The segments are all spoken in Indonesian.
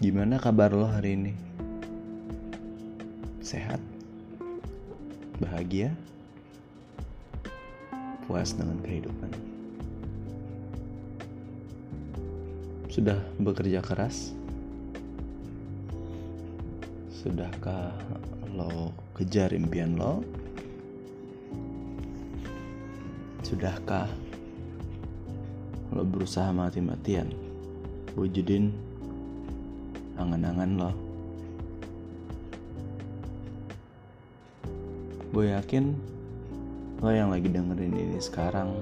Gimana kabar lo hari ini? Sehat? Bahagia? Puas dengan kehidupan? Sudah bekerja keras? Sudahkah lo kejar impian lo? Sudahkah lo berusaha mati-matian wujudin angan-angan lo? Gue yakin lo yang lagi dengerin ini sekarang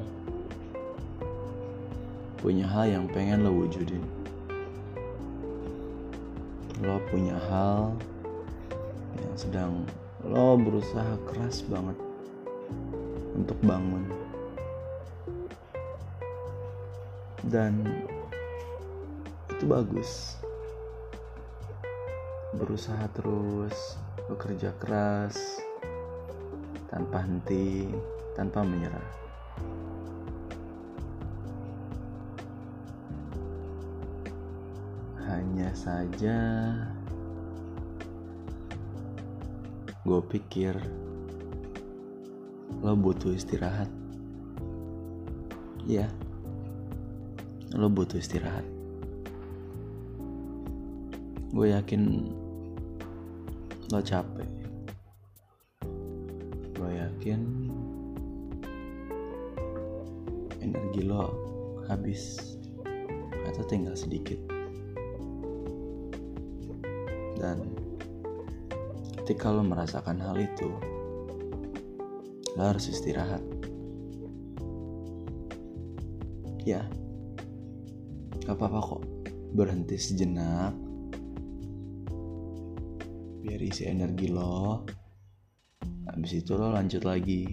punya hal yang pengen lo wujudin. Lo punya hal yang sedang lo berusaha keras banget untuk bangun. Dan itu bagus. Berusaha terus, bekerja keras, tanpa henti, tanpa menyerah. Hanya saja gue pikir lo butuh istirahat. Iya, lo butuh istirahat. Gue yakin lo capek. Gue yakin energi lo habis atau tinggal sedikit. Dan ketika lo merasakan hal itu, lo harus istirahat. Ya, apa-apa kok berhenti sejenak biar isi energi lo. Habis itu lo lanjut lagi.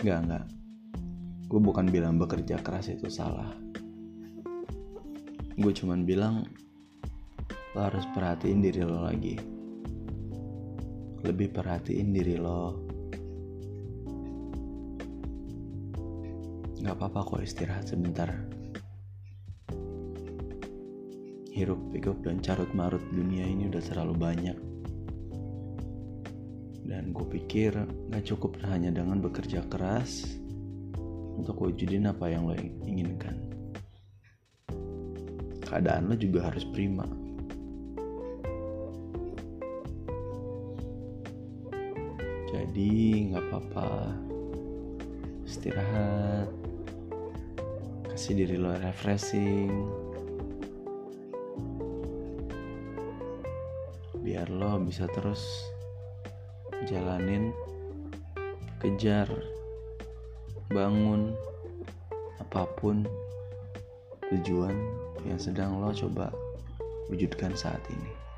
Gak, enggak Gue bukan bilang bekerja keras itu salah. Gue cuman bilang Lo harus perhatiin diri lo lagi. Lebih perhatiin diri lo. Gak apa-apa kok istirahat sebentar Hirup pikuk dan carut marut dunia ini udah terlalu banyak. Dan gue pikir gak cukup hanya dengan bekerja keras Untuk wujudin apa yang lo inginkan. Keadaan lo juga harus prima. Jadi gak apa-apa. Istirahat. Kasih diri lo refreshing biar lo bisa terus jalanin kejar bangun apa pun tujuan yang sedang lo coba wujudkan saat ini